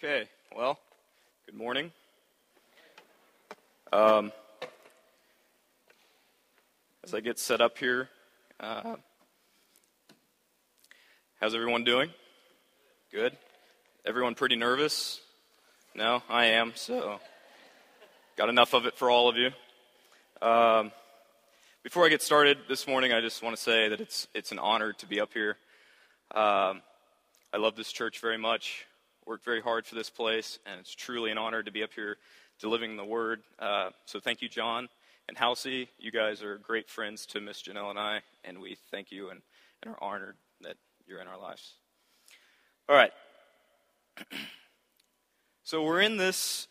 Okay, well, good morning. Um, as I get set up here, uh, how's everyone doing? Good? Everyone pretty nervous? No, I am, so got enough of it for all of you. Um, before I get started this morning, I just want to say that it's, it's an honor to be up here. Um, I love this church very much worked very hard for this place, and it's truly an honor to be up here delivering the word. Uh, so thank you, John and Halsey. You guys are great friends to Miss Janelle and I, and we thank you and, and are honored that you're in our lives. All right. so we're in this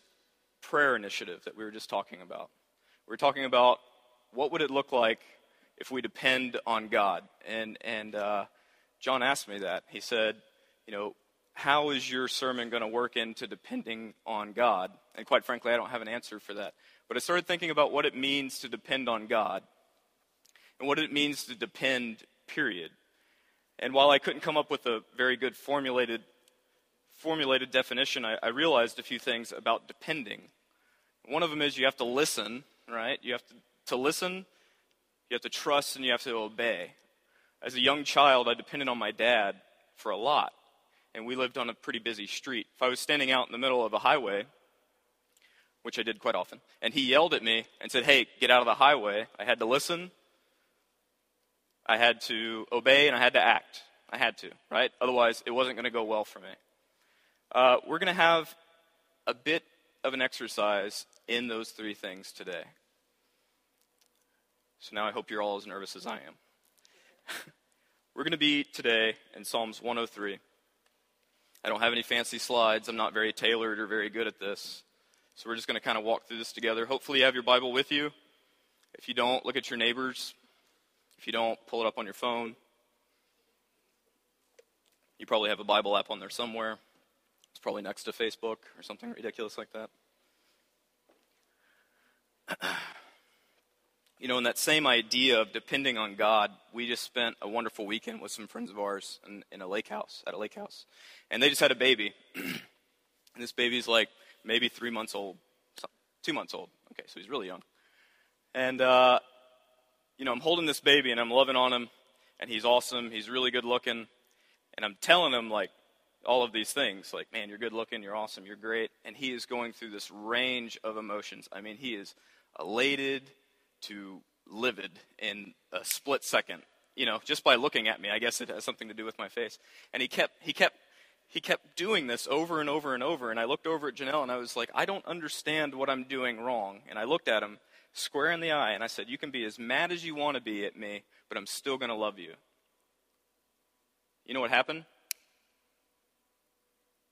prayer initiative that we were just talking about. We are talking about what would it look like if we depend on God, and and uh, John asked me that. He said, you know, how is your sermon going to work into depending on God? And quite frankly, I don't have an answer for that. But I started thinking about what it means to depend on God and what it means to depend, period. And while I couldn't come up with a very good formulated, formulated definition, I, I realized a few things about depending. One of them is you have to listen, right? You have to, to listen, you have to trust, and you have to obey. As a young child, I depended on my dad for a lot and we lived on a pretty busy street. If I was standing out in the middle of a highway, which I did quite often, and he yelled at me and said, Hey, get out of the highway, I had to listen, I had to obey, and I had to act. I had to, right? Otherwise, it wasn't going to go well for me. Uh, we're going to have a bit of an exercise in those three things today. So now I hope you're all as nervous as I am. we're going to be today in Psalms 103. I don't have any fancy slides. I'm not very tailored or very good at this. So we're just going to kind of walk through this together. Hopefully, you have your Bible with you. If you don't, look at your neighbors. If you don't, pull it up on your phone. You probably have a Bible app on there somewhere. It's probably next to Facebook or something ridiculous like that. you know, in that same idea of depending on God, we just spent a wonderful weekend with some friends of ours in, in a lake house, at a lake house. And they just had a baby. and this baby's like maybe three months old, two months old. Okay, so he's really young. And, uh, you know, I'm holding this baby and I'm loving on him, and he's awesome. He's really good looking. And I'm telling him, like, all of these things like, man, you're good looking, you're awesome, you're great. And he is going through this range of emotions. I mean, he is elated to livid in a split second. You know, just by looking at me, I guess it has something to do with my face. And he kept, he kept, he kept doing this over and over and over. And I looked over at Janelle and I was like, I don't understand what I'm doing wrong. And I looked at him square in the eye and I said, You can be as mad as you want to be at me, but I'm still going to love you. You know what happened?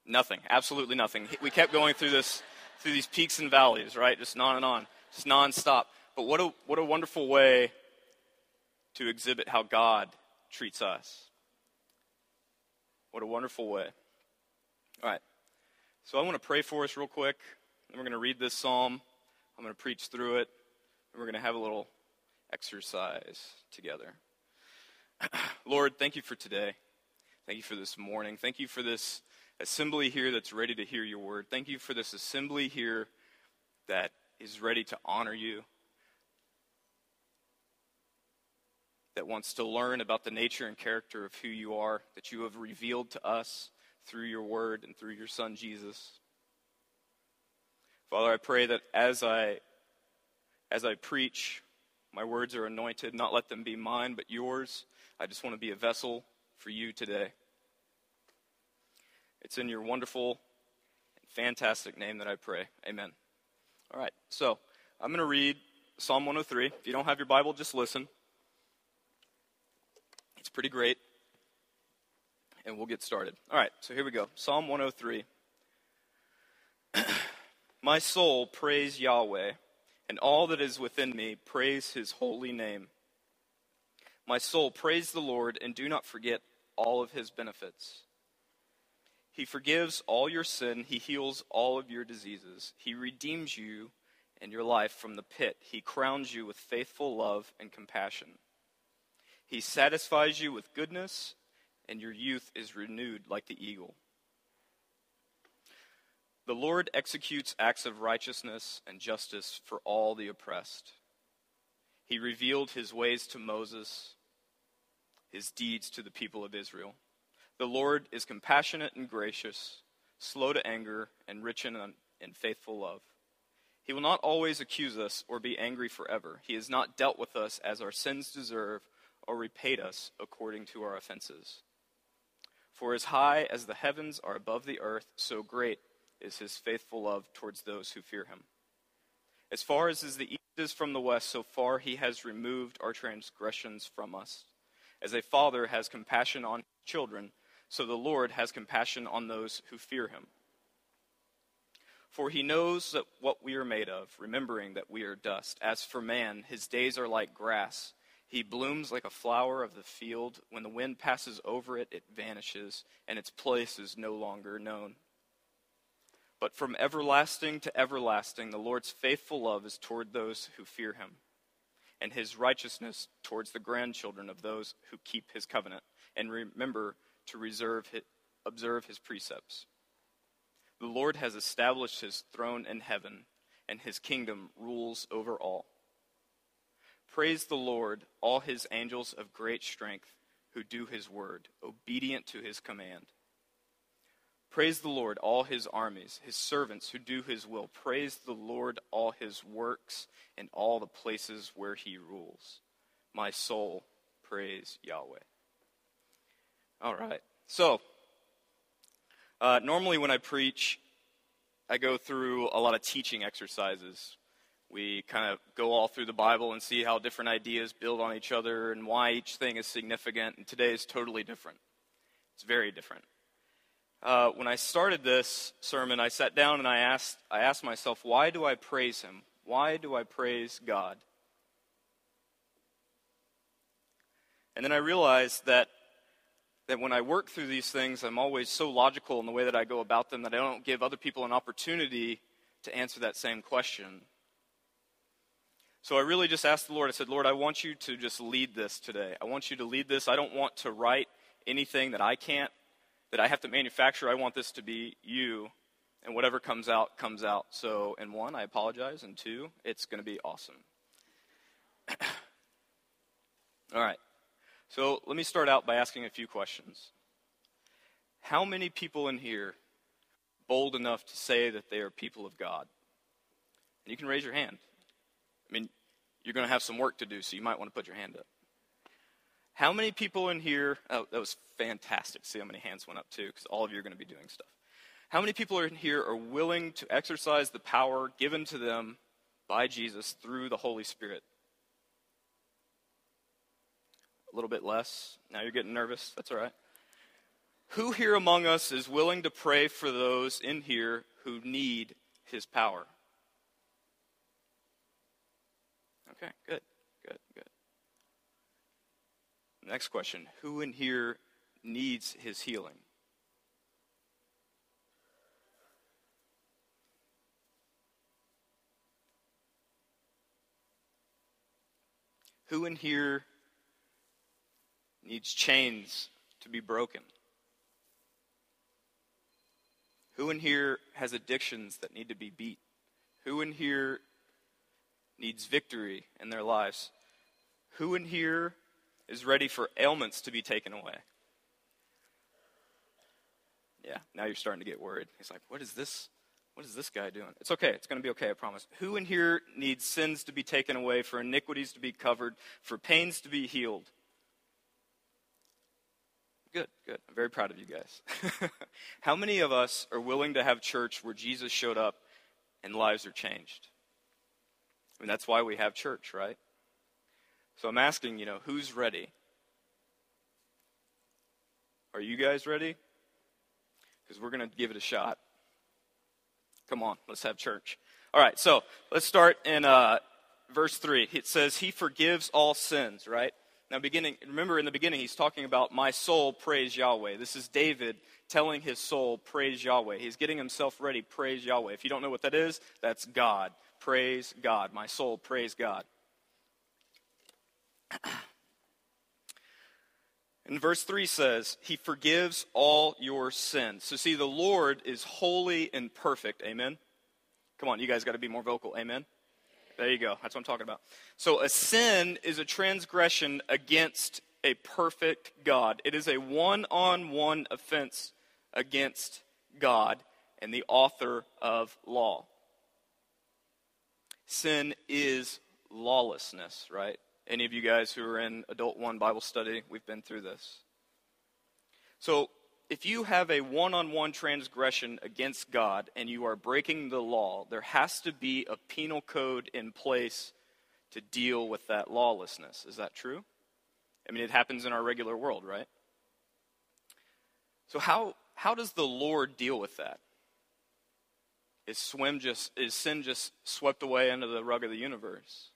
Nothing. Absolutely nothing. We kept going through this, through these peaks and valleys, right? Just on and on, just nonstop. But what a, what a wonderful way to exhibit how God treats us. What a wonderful way. All right. So I want to pray for us real quick. And we're going to read this psalm. I'm going to preach through it. And we're going to have a little exercise together. Lord, thank you for today. Thank you for this morning. Thank you for this assembly here that's ready to hear your word. Thank you for this assembly here that is ready to honor you. That wants to learn about the nature and character of who you are, that you have revealed to us through your word and through your son Jesus. Father, I pray that as I as I preach, my words are anointed, not let them be mine, but yours. I just want to be a vessel for you today. It's in your wonderful and fantastic name that I pray. Amen. All right, so I'm going to read Psalm 103. If you don't have your Bible, just listen. Pretty great. And we'll get started. All right, so here we go Psalm 103. My soul, praise Yahweh, and all that is within me, praise his holy name. My soul, praise the Lord, and do not forget all of his benefits. He forgives all your sin, he heals all of your diseases, he redeems you and your life from the pit, he crowns you with faithful love and compassion. He satisfies you with goodness, and your youth is renewed like the eagle. The Lord executes acts of righteousness and justice for all the oppressed. He revealed his ways to Moses, his deeds to the people of Israel. The Lord is compassionate and gracious, slow to anger, and rich in, in faithful love. He will not always accuse us or be angry forever. He has not dealt with us as our sins deserve or repaid us according to our offenses. For as high as the heavens are above the earth, so great is his faithful love towards those who fear him. As far as is the east is from the west, so far he has removed our transgressions from us. As a father has compassion on children, so the Lord has compassion on those who fear him. For he knows that what we are made of, remembering that we are dust. As for man, his days are like grass. He blooms like a flower of the field. When the wind passes over it, it vanishes, and its place is no longer known. But from everlasting to everlasting, the Lord's faithful love is toward those who fear him, and his righteousness towards the grandchildren of those who keep his covenant and remember to reserve his, observe his precepts. The Lord has established his throne in heaven, and his kingdom rules over all. Praise the Lord, all his angels of great strength who do his word, obedient to his command. Praise the Lord, all his armies, his servants who do his will. Praise the Lord, all his works, and all the places where he rules. My soul, praise Yahweh. All right. So, uh, normally when I preach, I go through a lot of teaching exercises. We kind of go all through the Bible and see how different ideas build on each other and why each thing is significant. And today is totally different. It's very different uh, when I started this sermon, I sat down and I asked, I asked myself, why do I praise Him? Why do I praise God? And then I realized that, that when I work through these things, I'm always so logical in the way that I go about them that I don't give other people an opportunity to answer that same question. So I really just asked the Lord, I said, Lord, I want you to just lead this today. I want you to lead this. I don't want to write anything that I can't that I have to manufacture. I want this to be you, and whatever comes out, comes out. So, in one, I apologize, and two, it's going to be awesome. All right. So, let me start out by asking a few questions. How many people in here bold enough to say that they are people of God? And you can raise your hand. I mean, you're going to have some work to do, so you might want to put your hand up. How many people in here? Oh, that was fantastic. See how many hands went up too, because all of you are going to be doing stuff. How many people in here are willing to exercise the power given to them by Jesus through the Holy Spirit? A little bit less. Now you're getting nervous. That's all right. Who here among us is willing to pray for those in here who need his power? Okay, good, good, good. Next question Who in here needs his healing? Who in here needs chains to be broken? Who in here has addictions that need to be beat? Who in here needs victory in their lives? Who in here is ready for ailments to be taken away. Yeah, now you're starting to get worried. He's like, what is this? What is this guy doing? It's okay. It's going to be okay, I promise. Who in here needs sins to be taken away, for iniquities to be covered, for pains to be healed? Good, good. I'm very proud of you guys. How many of us are willing to have church where Jesus showed up and lives are changed? I mean, that's why we have church, right? So I'm asking, you know, who's ready? Are you guys ready? Because we're going to give it a shot. Come on, let's have church. All right, so let's start in uh, verse 3. It says, He forgives all sins, right? Now, beginning, remember in the beginning, he's talking about my soul, praise Yahweh. This is David telling his soul, praise Yahweh. He's getting himself ready, praise Yahweh. If you don't know what that is, that's God. Praise God. My soul, praise God. And verse 3 says, He forgives all your sins. So, see, the Lord is holy and perfect. Amen? Come on, you guys got to be more vocal. Amen? There you go. That's what I'm talking about. So, a sin is a transgression against a perfect God, it is a one on one offense against God and the author of law. Sin is lawlessness, right? Any of you guys who are in Adult One Bible study, we've been through this. So, if you have a one on one transgression against God and you are breaking the law, there has to be a penal code in place to deal with that lawlessness. Is that true? I mean, it happens in our regular world, right? So, how, how does the Lord deal with that? Is swim just is sin just swept away under the rug of the universe?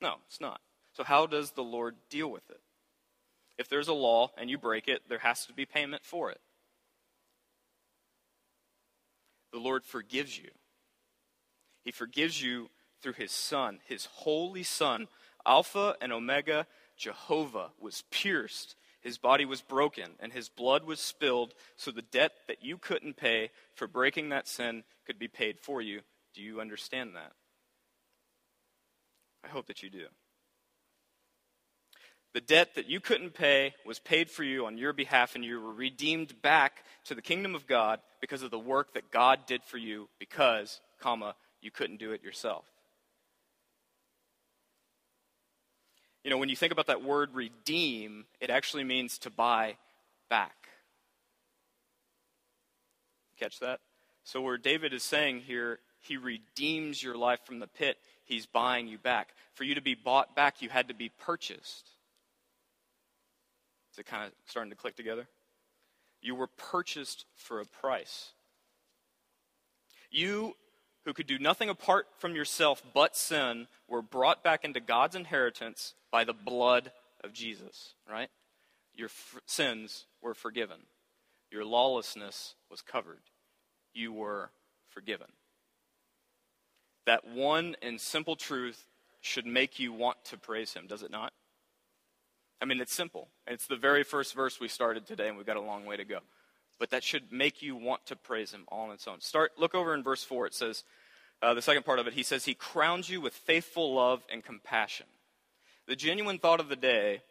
No, it's not. So how does the Lord deal with it? If there's a law and you break it, there has to be payment for it. The Lord forgives you. He forgives you through his Son, his holy Son. Alpha and Omega, Jehovah, was pierced. His body was broken, and his blood was spilled, so the debt that you couldn't pay for breaking that sin could be paid for you. Do you understand that? I hope that you do. The debt that you couldn't pay was paid for you on your behalf, and you were redeemed back to the kingdom of God because of the work that God did for you because, comma, you couldn't do it yourself. You know, when you think about that word redeem, it actually means to buy back. Catch that? So, where David is saying here, he redeems your life from the pit, he's buying you back. For you to be bought back, you had to be purchased. Is it kind of starting to click together? You were purchased for a price. You, who could do nothing apart from yourself but sin, were brought back into God's inheritance by the blood of Jesus, right? Your f- sins were forgiven. Your lawlessness was covered. You were forgiven. That one and simple truth should make you want to praise him, does it not? I mean, it's simple. It's the very first verse we started today, and we've got a long way to go. But that should make you want to praise him all on its own. Start, look over in verse 4. It says, uh, the second part of it, he says, He crowns you with faithful love and compassion. The genuine thought of the day,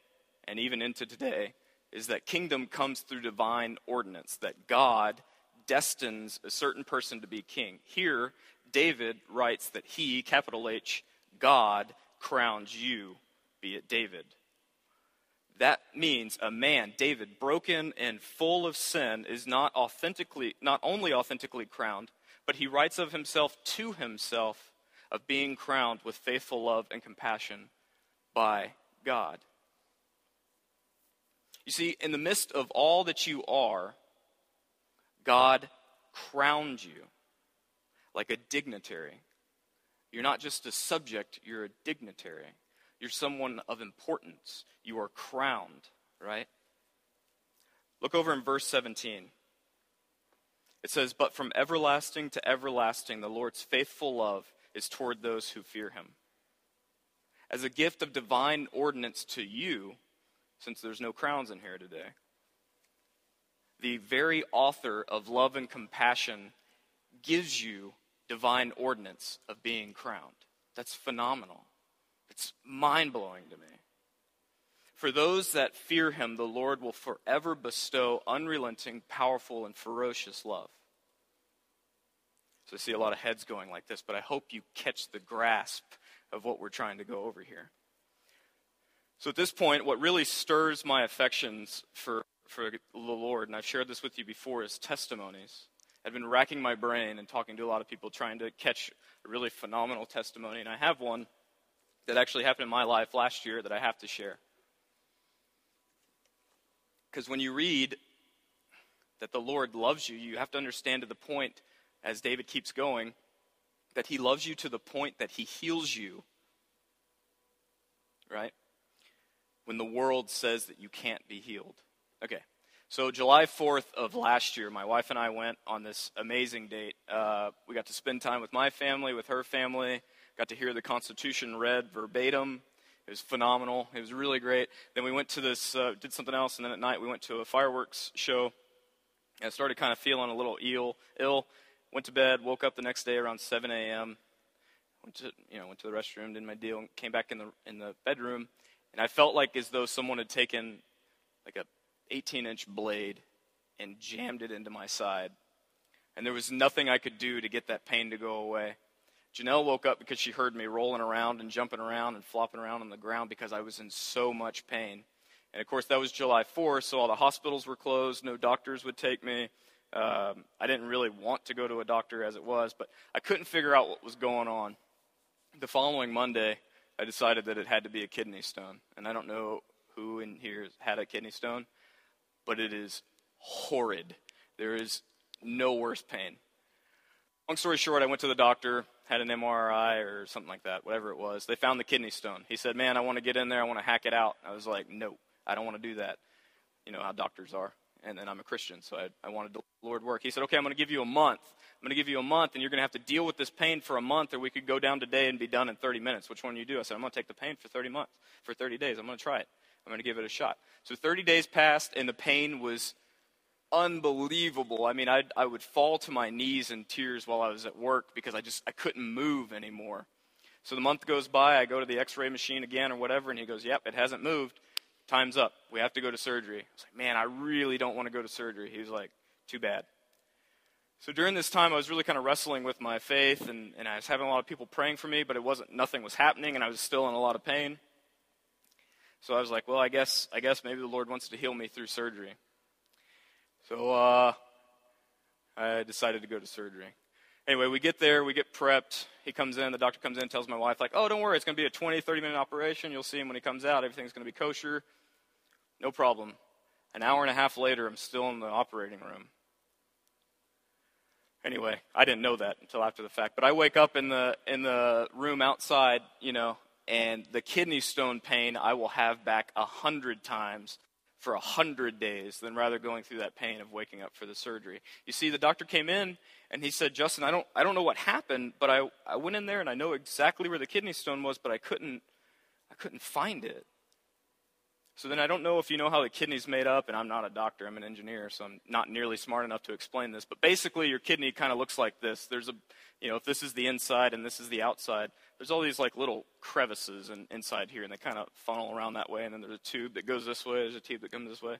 and even into today, is that kingdom comes through divine ordinance, that God destines a certain person to be king. Here, David writes that he, capital H, God, crowns you, be it David. That means a man, David, broken and full of sin, is not authentically, not only authentically crowned, but he writes of himself to himself of being crowned with faithful love and compassion by God. You see, in the midst of all that you are, God crowned you like a dignitary. You're not just a subject, you're a dignitary. You're someone of importance. You are crowned, right? Look over in verse 17. It says, But from everlasting to everlasting, the Lord's faithful love is toward those who fear him. As a gift of divine ordinance to you, since there's no crowns in here today, the very author of love and compassion gives you divine ordinance of being crowned. That's phenomenal. It's mind blowing to me. For those that fear him, the Lord will forever bestow unrelenting, powerful, and ferocious love. So I see a lot of heads going like this, but I hope you catch the grasp of what we're trying to go over here. So at this point, what really stirs my affections for, for the Lord, and I've shared this with you before, is testimonies. I've been racking my brain and talking to a lot of people trying to catch a really phenomenal testimony, and I have one that actually happened in my life last year that I have to share. Because when you read that the Lord loves you, you have to understand to the point, as David keeps going, that he loves you to the point that he heals you. Right? When the world says that you can't be healed. Okay. So, July 4th of last year, my wife and I went on this amazing date. Uh, we got to spend time with my family, with her family got to hear the Constitution read verbatim. It was phenomenal. It was really great. Then we went to this, uh, did something else, and then at night we went to a fireworks show. And I started kind of feeling a little ill. Went to bed. Woke up the next day around 7 a.m. Went to, you know, went to the restroom, did my deal, came back in the in the bedroom, and I felt like as though someone had taken like a 18-inch blade and jammed it into my side, and there was nothing I could do to get that pain to go away. Janelle woke up because she heard me rolling around and jumping around and flopping around on the ground because I was in so much pain. And of course, that was July 4th, so all the hospitals were closed. No doctors would take me. Um, I didn't really want to go to a doctor as it was, but I couldn't figure out what was going on. The following Monday, I decided that it had to be a kidney stone. And I don't know who in here had a kidney stone, but it is horrid. There is no worse pain. Long story short, I went to the doctor had an MRI or something like that, whatever it was. They found the kidney stone. He said, Man, I want to get in there. I want to hack it out. I was like, No, I don't want to do that. You know how doctors are. And then I'm a Christian, so I, I wanted the Lord work. He said, Okay, I'm going to give you a month. I'm going to give you a month, and you're going to have to deal with this pain for a month, or we could go down today and be done in 30 minutes. Which one do you do? I said, I'm going to take the pain for 30 months, for 30 days. I'm going to try it. I'm going to give it a shot. So 30 days passed, and the pain was unbelievable. I mean, i I would fall to my knees in tears while I was at work because I just I couldn't move anymore. So the month goes by, I go to the X-ray machine again or whatever, and he goes, "Yep, it hasn't moved. Time's up. We have to go to surgery." I was like, "Man, I really don't want to go to surgery." He was like, "Too bad." So during this time, I was really kind of wrestling with my faith, and, and I was having a lot of people praying for me, but it wasn't nothing was happening, and I was still in a lot of pain. So I was like, "Well, I guess I guess maybe the Lord wants to heal me through surgery." So uh, I decided to go to surgery. Anyway, we get there, we get prepped. He comes in, the doctor comes in, tells my wife, like, oh, don't worry, it's going to be a 20, 30 minute operation. You'll see him when he comes out. Everything's going to be kosher. No problem. An hour and a half later, I'm still in the operating room. Anyway, I didn't know that until after the fact. But I wake up in the in the room outside, you know, and the kidney stone pain I will have back a hundred times for a hundred days than rather going through that pain of waking up for the surgery. You see, the doctor came in and he said, Justin, I don't, I don't know what happened, but I, I went in there and I know exactly where the kidney stone was, but I couldn't, I couldn't find it. So then I don't know if you know how the kidney's made up, and I'm not a doctor, I'm an engineer, so I'm not nearly smart enough to explain this. But basically, your kidney kind of looks like this. There's a, you know, if this is the inside and this is the outside, there's all these like little crevices in, inside here, and they kind of funnel around that way. And then there's a tube that goes this way. There's a tube that comes this way.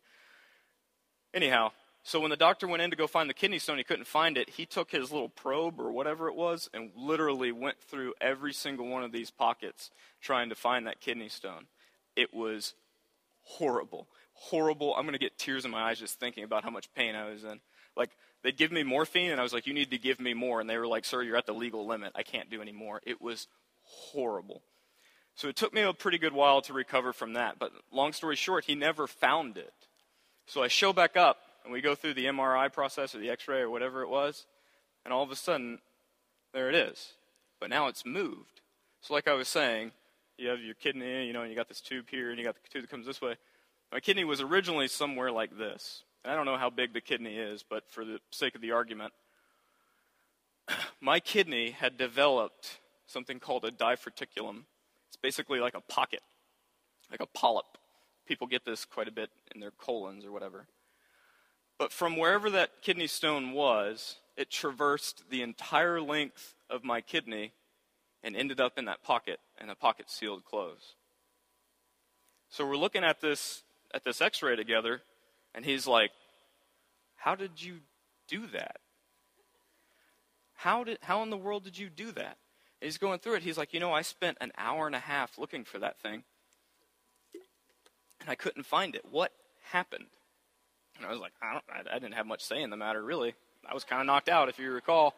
Anyhow, so when the doctor went in to go find the kidney stone, he couldn't find it. He took his little probe or whatever it was and literally went through every single one of these pockets trying to find that kidney stone. It was horrible, horrible. I'm going to get tears in my eyes just thinking about how much pain I was in. Like they'd give me morphine, and I was like, "You need to give me more," and they were like, "Sir, you're at the legal limit. I can't do any more." It was horrible. So it took me a pretty good while to recover from that. But long story short, he never found it. So I show back up, and we go through the MRI process or the x ray or whatever it was, and all of a sudden, there it is. But now it's moved. So, like I was saying, you have your kidney, you know, and you got this tube here, and you got the tube that comes this way. My kidney was originally somewhere like this. And I don't know how big the kidney is, but for the sake of the argument, my kidney had developed something called a diverticulum. It's basically like a pocket, like a polyp. People get this quite a bit in their colons or whatever. But from wherever that kidney stone was, it traversed the entire length of my kidney and ended up in that pocket, and the pocket sealed closed. So we're looking at this at this X-ray together, and he's like, "How did you do that? How did how in the world did you do that?" And he's going through it. He's like, you know, I spent an hour and a half looking for that thing, and I couldn't find it. What happened? And I was like, I, don't, I, I didn't have much say in the matter, really. I was kind of knocked out, if you recall.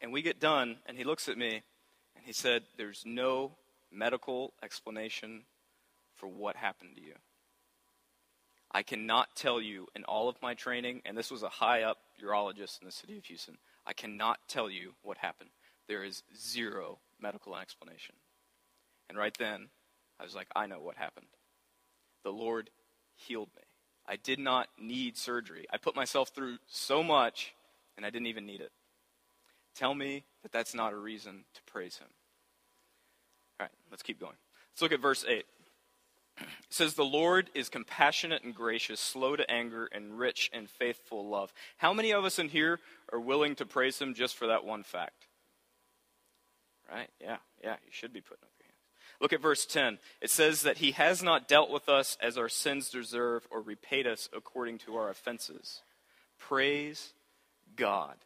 And we get done, and he looks at me, and he said, There's no medical explanation for what happened to you. I cannot tell you in all of my training, and this was a high up urologist in the city of Houston. I cannot tell you what happened. There is zero medical explanation. And right then, I was like, I know what happened. The Lord healed me. I did not need surgery. I put myself through so much, and I didn't even need it. Tell me that that's not a reason to praise Him. All right, let's keep going. Let's look at verse 8. It says, The Lord is compassionate and gracious, slow to anger, and rich in faithful love. How many of us in here are willing to praise Him just for that one fact? Right? Yeah, yeah, you should be putting up your hands. Look at verse 10. It says that He has not dealt with us as our sins deserve or repaid us according to our offenses. Praise God.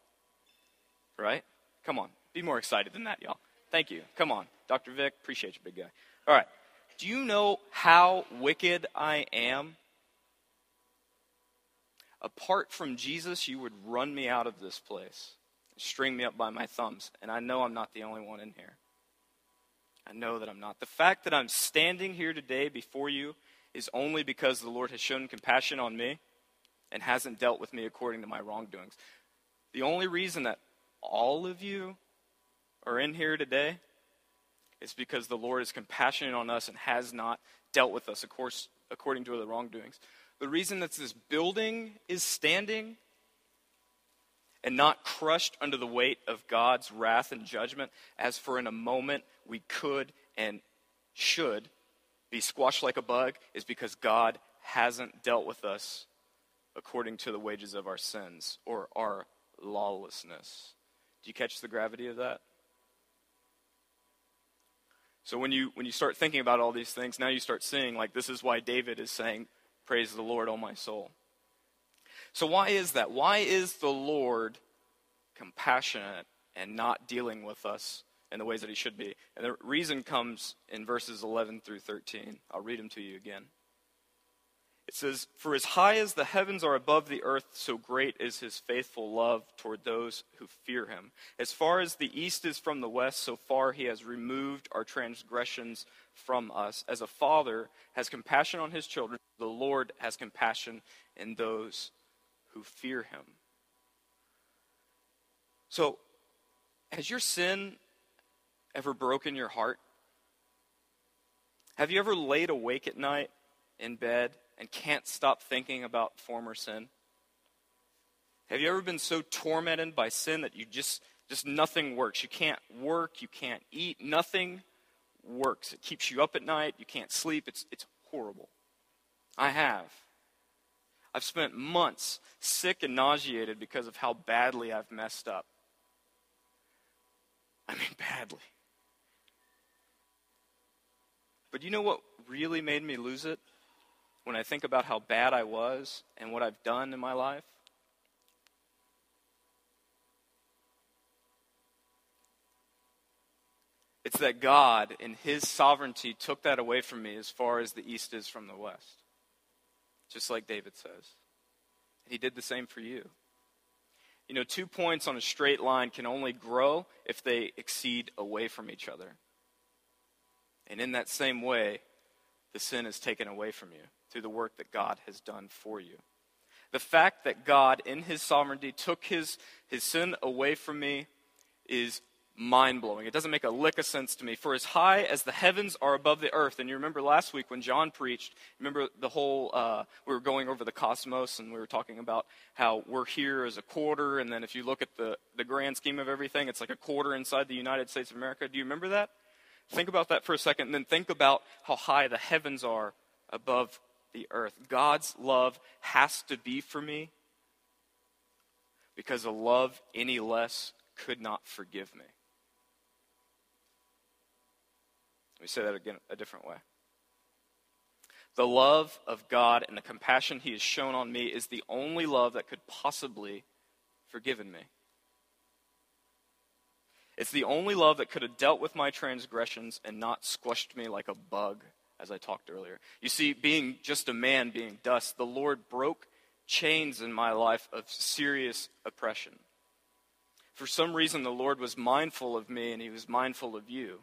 Right? Come on. Be more excited than that, y'all. Thank you. Come on. Dr. Vic, appreciate you, big guy. All right. Do you know how wicked I am? Apart from Jesus, you would run me out of this place, string me up by my thumbs. And I know I'm not the only one in here. I know that I'm not. The fact that I'm standing here today before you is only because the Lord has shown compassion on me and hasn't dealt with me according to my wrongdoings. The only reason that all of you are in here today is because the Lord is compassionate on us and has not dealt with us, of course, according to the wrongdoings. The reason that this building is standing and not crushed under the weight of God's wrath and judgment, as for in a moment we could and should be squashed like a bug, is because God hasn't dealt with us according to the wages of our sins or our lawlessness. Do you catch the gravity of that? So when you when you start thinking about all these things, now you start seeing like this is why David is saying, "Praise the Lord, O my soul." So why is that? Why is the Lord compassionate and not dealing with us in the ways that he should be? And the reason comes in verses 11 through 13. I'll read them to you again. It says, For as high as the heavens are above the earth, so great is his faithful love toward those who fear him. As far as the east is from the west, so far he has removed our transgressions from us. As a father has compassion on his children, the Lord has compassion in those who fear him. So, has your sin ever broken your heart? Have you ever laid awake at night in bed and can't stop thinking about former sin? Have you ever been so tormented by sin that you just just nothing works? You can't work, you can't eat, nothing works. It keeps you up at night, you can't sleep. It's it's horrible. I have. I've spent months sick and nauseated because of how badly I've messed up. I mean, badly. But you know what really made me lose it? When I think about how bad I was and what I've done in my life? It's that God, in His sovereignty, took that away from me as far as the east is from the west. Just like David says. He did the same for you. You know, two points on a straight line can only grow if they exceed away from each other. And in that same way, the sin is taken away from you through the work that God has done for you. The fact that God, in his sovereignty, took his, his sin away from me is mind blowing. It doesn't make a lick of sense to me. For as high as the heavens are above the earth, and you remember last week when John preached, remember the whole, uh, we were going over the cosmos and we were talking about how we're here as a quarter, and then if you look at the, the grand scheme of everything, it's like a quarter inside the United States of America. Do you remember that? Think about that for a second, and then think about how high the heavens are above the earth. God's love has to be for me because a love any less could not forgive me. Let me say that again a different way. The love of God and the compassion He has shown on me is the only love that could possibly forgiven me. It's the only love that could have dealt with my transgressions and not squished me like a bug as I talked earlier. You see, being just a man, being dust, the Lord broke chains in my life of serious oppression. For some reason, the Lord was mindful of me and he was mindful of you.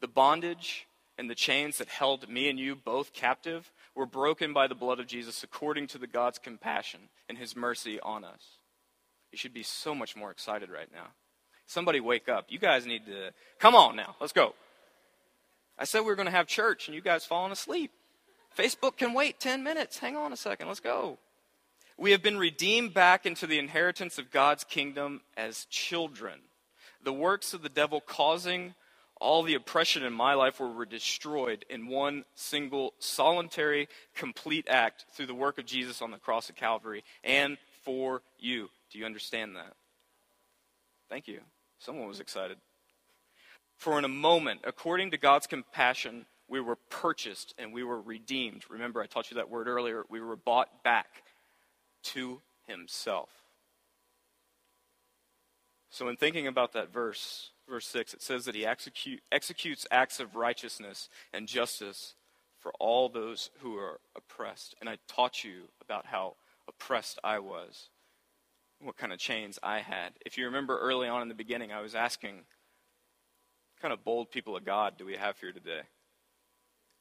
The bondage and the chains that held me and you both captive were broken by the blood of Jesus according to the God's compassion and his mercy on us. You should be so much more excited right now. Somebody wake up. You guys need to come on now. Let's go. I said we were going to have church, and you guys falling asleep. Facebook can wait 10 minutes. Hang on a second. Let's go. We have been redeemed back into the inheritance of God's kingdom as children. The works of the devil causing all the oppression in my life were, were destroyed in one single, solitary, complete act through the work of Jesus on the cross of Calvary and for you. Do you understand that? Thank you. Someone was excited. For in a moment, according to God's compassion, we were purchased and we were redeemed. Remember, I taught you that word earlier. We were bought back to Himself. So, in thinking about that verse, verse 6, it says that He execute, executes acts of righteousness and justice for all those who are oppressed. And I taught you about how oppressed I was, what kind of chains I had. If you remember early on in the beginning, I was asking, what kind of bold people of God do we have here today?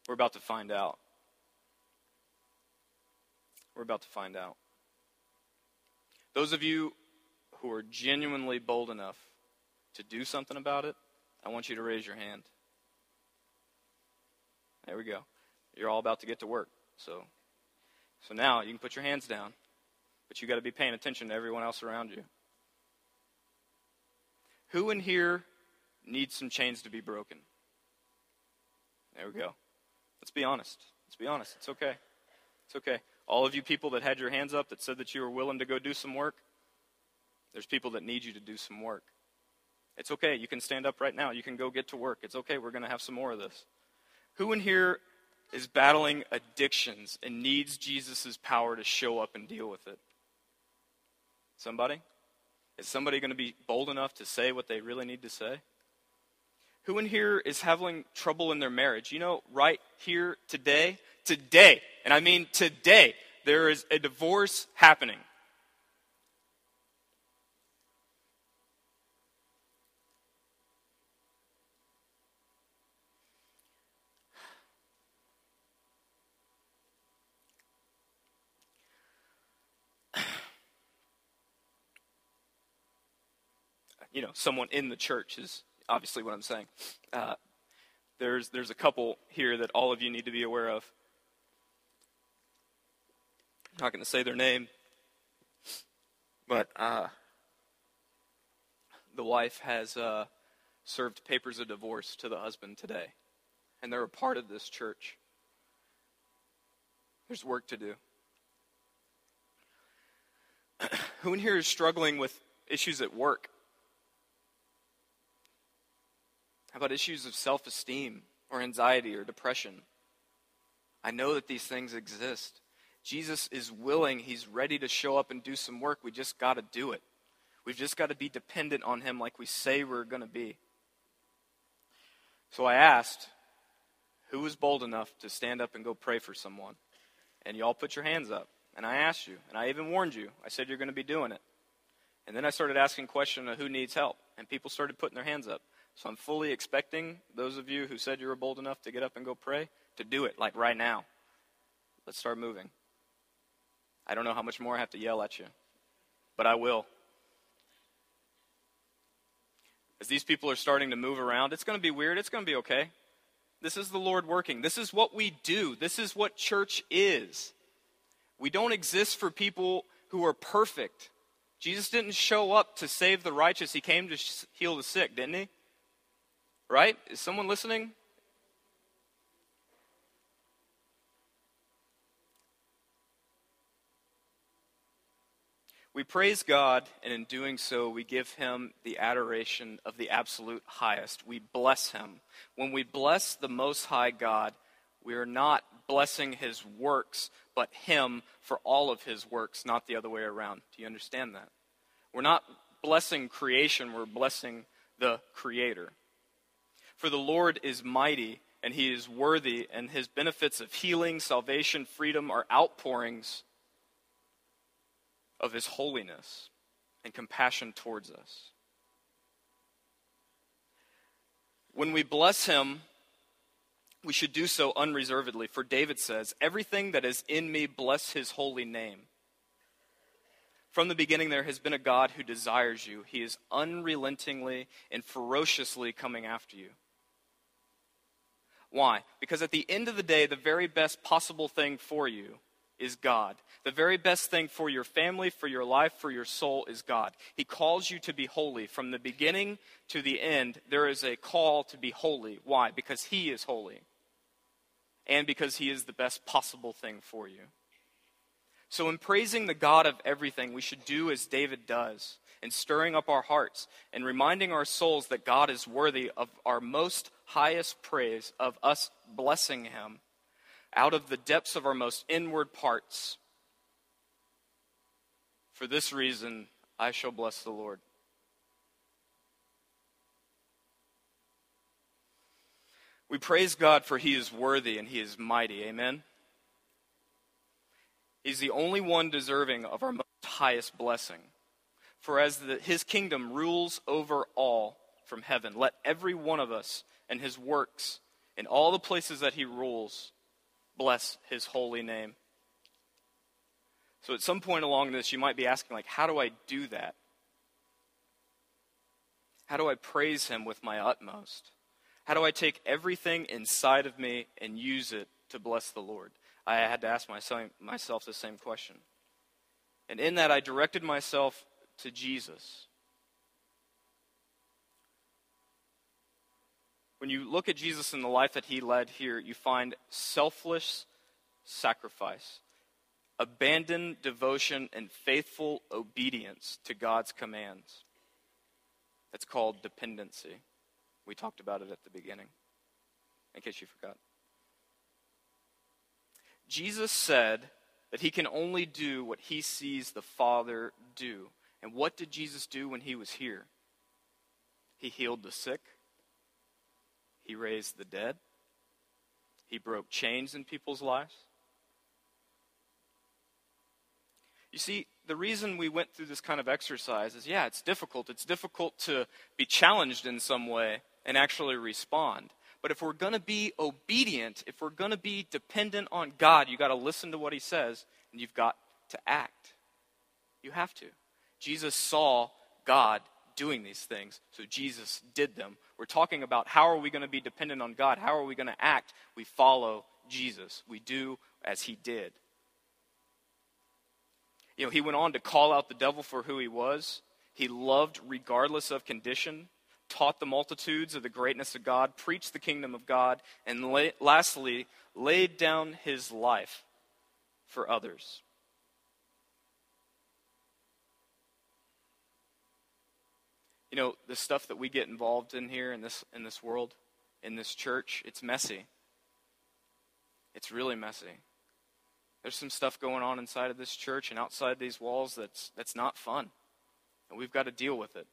We're about to find out. We're about to find out. Those of you who are genuinely bold enough to do something about it, I want you to raise your hand. There we go. You're all about to get to work. So so now you can put your hands down, but you got to be paying attention to everyone else around you. Who in here needs some chains to be broken? There we go. Let's be honest. Let's be honest. It's okay. It's okay. All of you people that had your hands up that said that you were willing to go do some work, there's people that need you to do some work. It's okay. You can stand up right now. You can go get to work. It's okay. We're going to have some more of this. Who in here is battling addictions and needs Jesus' power to show up and deal with it? Somebody? Is somebody going to be bold enough to say what they really need to say? Who in here is having trouble in their marriage? You know, right here today, today, and I mean today, there is a divorce happening. you know, someone in the church is obviously what I'm saying. Uh, there's, there's a couple here that all of you need to be aware of. I'm not going to say their name, but uh, the wife has uh, served papers of divorce to the husband today, and they're a part of this church. There's work to do. Who in here is struggling with issues at work? About issues of self esteem or anxiety or depression? I know that these things exist. Jesus is willing, He's ready to show up and do some work. We just got to do it. We've just got to be dependent on Him like we say we're going to be. So I asked, who was bold enough to stand up and go pray for someone? And y'all put your hands up. And I asked you, and I even warned you. I said you're going to be doing it. And then I started asking questions of who needs help, and people started putting their hands up. So I'm fully expecting those of you who said you were bold enough to get up and go pray to do it, like right now. Let's start moving. I don't know how much more I have to yell at you, but I will. As these people are starting to move around, it's going to be weird. It's going to be okay. This is the Lord working. This is what we do. This is what church is. We don't exist for people who are perfect. Jesus didn't show up to save the righteous, He came to heal the sick, didn't He? Right? Is someone listening? We praise God, and in doing so, we give Him the adoration of the absolute highest. We bless Him. When we bless the Most High God, we are not blessing His works, but Him for all of His works, not the other way around. Do you understand that? We're not blessing creation, we're blessing the Creator. For the Lord is mighty, and he is worthy, and his benefits of healing, salvation, freedom are outpourings of his holiness and compassion towards us. When we bless him, we should do so unreservedly. For David says, Everything that is in me, bless his holy name. From the beginning, there has been a God who desires you. He is unrelentingly and ferociously coming after you. Why? Because at the end of the day, the very best possible thing for you is God. The very best thing for your family, for your life, for your soul is God. He calls you to be holy. From the beginning to the end, there is a call to be holy. Why? Because He is holy. And because He is the best possible thing for you. So, in praising the God of everything, we should do as David does, in stirring up our hearts and reminding our souls that God is worthy of our most highest praise, of us blessing Him out of the depths of our most inward parts. For this reason, I shall bless the Lord. We praise God for He is worthy and He is mighty. Amen. He's the only one deserving of our most highest blessing. For as the, His kingdom rules over all from heaven, let every one of us and His works in all the places that He rules bless his holy name. So at some point along this, you might be asking, like, how do I do that? How do I praise him with my utmost? How do I take everything inside of me and use it to bless the Lord? I had to ask myself the same question. And in that, I directed myself to Jesus. When you look at Jesus and the life that he led here, you find selfless sacrifice, abandoned devotion, and faithful obedience to God's commands. That's called dependency. We talked about it at the beginning, in case you forgot. Jesus said that he can only do what he sees the Father do. And what did Jesus do when he was here? He healed the sick. He raised the dead. He broke chains in people's lives. You see, the reason we went through this kind of exercise is yeah, it's difficult. It's difficult to be challenged in some way and actually respond. But if we're going to be obedient, if we're going to be dependent on God, you got to listen to what he says and you've got to act. You have to. Jesus saw God doing these things, so Jesus did them. We're talking about how are we going to be dependent on God? How are we going to act? We follow Jesus. We do as he did. You know, he went on to call out the devil for who he was. He loved regardless of condition, taught the multitudes of the greatness of God, preached the kingdom of God, and la- lastly, laid down his life for others. You know, the stuff that we get involved in here in this in this world, in this church, it's messy. It's really messy. There's some stuff going on inside of this church and outside these walls that's that's not fun. And we've got to deal with it.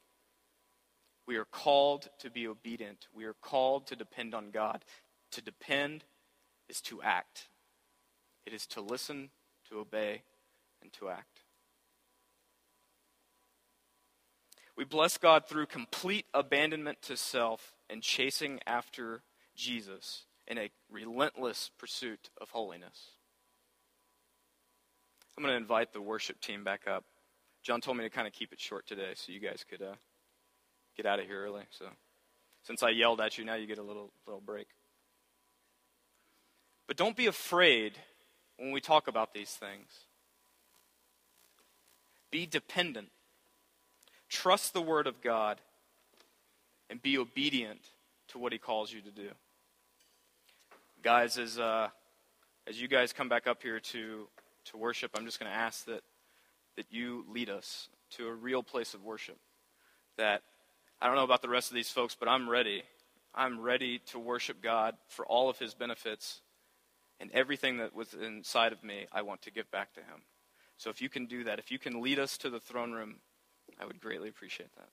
We are called to be obedient. We are called to depend on God. To depend is to act. It is to listen, to obey, and to act. We bless God through complete abandonment to self and chasing after Jesus in a relentless pursuit of holiness. I'm going to invite the worship team back up. John told me to kind of keep it short today so you guys could uh, get out of here early. So since I yelled at you, now you get a little, little break. But don't be afraid when we talk about these things. Be dependent Trust the Word of God and be obedient to what He calls you to do. Guys, as, uh, as you guys come back up here to, to worship, I'm just going to ask that, that you lead us to a real place of worship. That I don't know about the rest of these folks, but I'm ready. I'm ready to worship God for all of His benefits and everything that was inside of me, I want to give back to Him. So if you can do that, if you can lead us to the throne room I would greatly appreciate that.